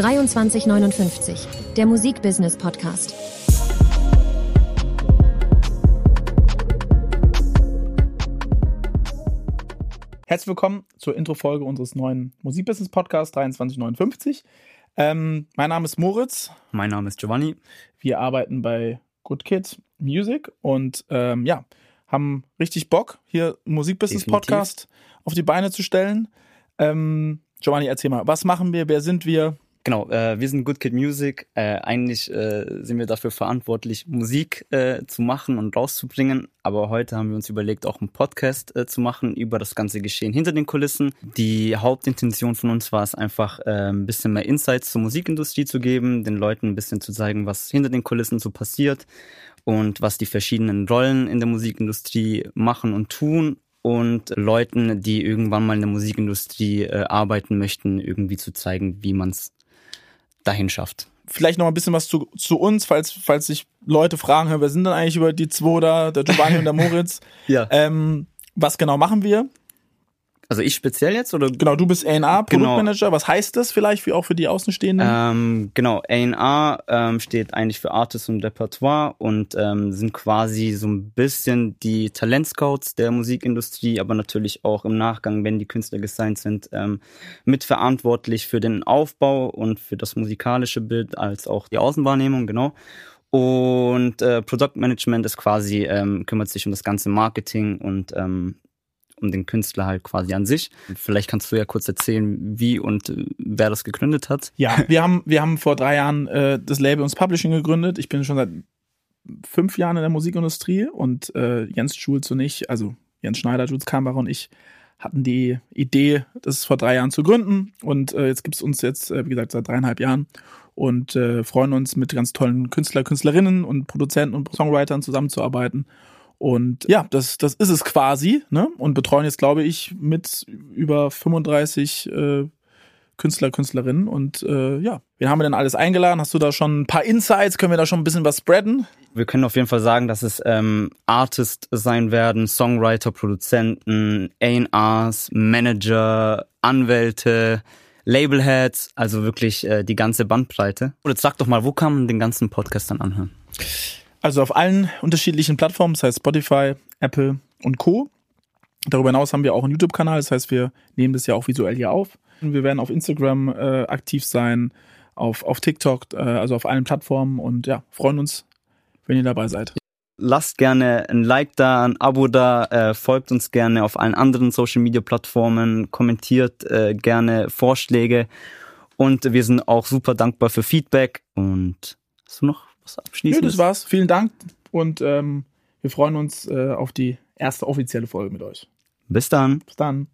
2359, der Musikbusiness Podcast. Herzlich willkommen zur Intro-Folge unseres neuen Musikbusiness Podcasts 2359. Ähm, mein Name ist Moritz. Mein Name ist Giovanni. Wir arbeiten bei Good Kid Music und ähm, ja, haben richtig Bock, hier einen Musikbusiness Podcast auf die Beine zu stellen. Ähm, Giovanni, erzähl mal, was machen wir, wer sind wir? Genau, äh, wir sind Good Kid Music. Äh, eigentlich äh, sind wir dafür verantwortlich, Musik äh, zu machen und rauszubringen. Aber heute haben wir uns überlegt, auch einen Podcast äh, zu machen über das ganze Geschehen hinter den Kulissen. Die Hauptintention von uns war es einfach, äh, ein bisschen mehr Insights zur Musikindustrie zu geben, den Leuten ein bisschen zu zeigen, was hinter den Kulissen so passiert und was die verschiedenen Rollen in der Musikindustrie machen und tun und Leuten, die irgendwann mal in der Musikindustrie äh, arbeiten möchten, irgendwie zu zeigen, wie man es dahin schafft. Vielleicht noch ein bisschen was zu, zu uns, falls, falls sich Leute fragen, wer sind denn eigentlich über die zwei da, der Giovanni und der Moritz? Ja. Ähm, was genau machen wir? Also ich speziell jetzt oder? Genau, du bist A&R Genau. Produktmanager. Was heißt das vielleicht für auch für die Außenstehenden? Ähm, genau, A&R ähm, steht eigentlich für Artist und Repertoire und ähm, sind quasi so ein bisschen die Talentscouts der Musikindustrie, aber natürlich auch im Nachgang, wenn die Künstler gesigned sind, ähm, mitverantwortlich für den Aufbau und für das musikalische Bild als auch die Außenwahrnehmung, genau. Und äh, Product Management ist quasi, ähm, kümmert sich um das ganze Marketing und ähm, um den Künstler halt quasi an sich. Vielleicht kannst du ja kurz erzählen, wie und äh, wer das gegründet hat. Ja, wir haben, wir haben vor drei Jahren äh, das Label uns Publishing gegründet. Ich bin schon seit fünf Jahren in der Musikindustrie und äh, Jens Schulz und ich, also Jens Schneider, Jules Kambacher und ich, hatten die Idee, das vor drei Jahren zu gründen. Und äh, jetzt gibt's uns jetzt, äh, wie gesagt, seit dreieinhalb Jahren und äh, freuen uns mit ganz tollen Künstler, Künstlerinnen und Produzenten und Songwritern zusammenzuarbeiten. Und ja, das, das ist es quasi, ne? Und betreuen jetzt, glaube ich, mit über 35 äh, Künstler, Künstlerinnen. Und äh, ja, wen haben wir denn alles eingeladen? Hast du da schon ein paar Insights? Können wir da schon ein bisschen was spreaden? Wir können auf jeden Fall sagen, dass es ähm, Artists sein werden, Songwriter, Produzenten, A&Rs, Manager, Anwälte, Labelheads, also wirklich äh, die ganze Bandbreite. Oder sag doch mal, wo kann man den ganzen Podcast dann anhören? Also auf allen unterschiedlichen Plattformen, das heißt Spotify, Apple und Co. Darüber hinaus haben wir auch einen YouTube-Kanal, das heißt, wir nehmen das ja auch visuell hier auf. Wir werden auf Instagram äh, aktiv sein, auf, auf TikTok, äh, also auf allen Plattformen und ja, freuen uns, wenn ihr dabei seid. Lasst gerne ein Like da, ein Abo da, äh, folgt uns gerne auf allen anderen Social Media Plattformen, kommentiert äh, gerne Vorschläge und wir sind auch super dankbar für Feedback. Und hast du noch was Nö, abschließendes? das war's. Vielen Dank und ähm, wir freuen uns äh, auf die erste offizielle Folge mit euch. Bis dann. Bis dann.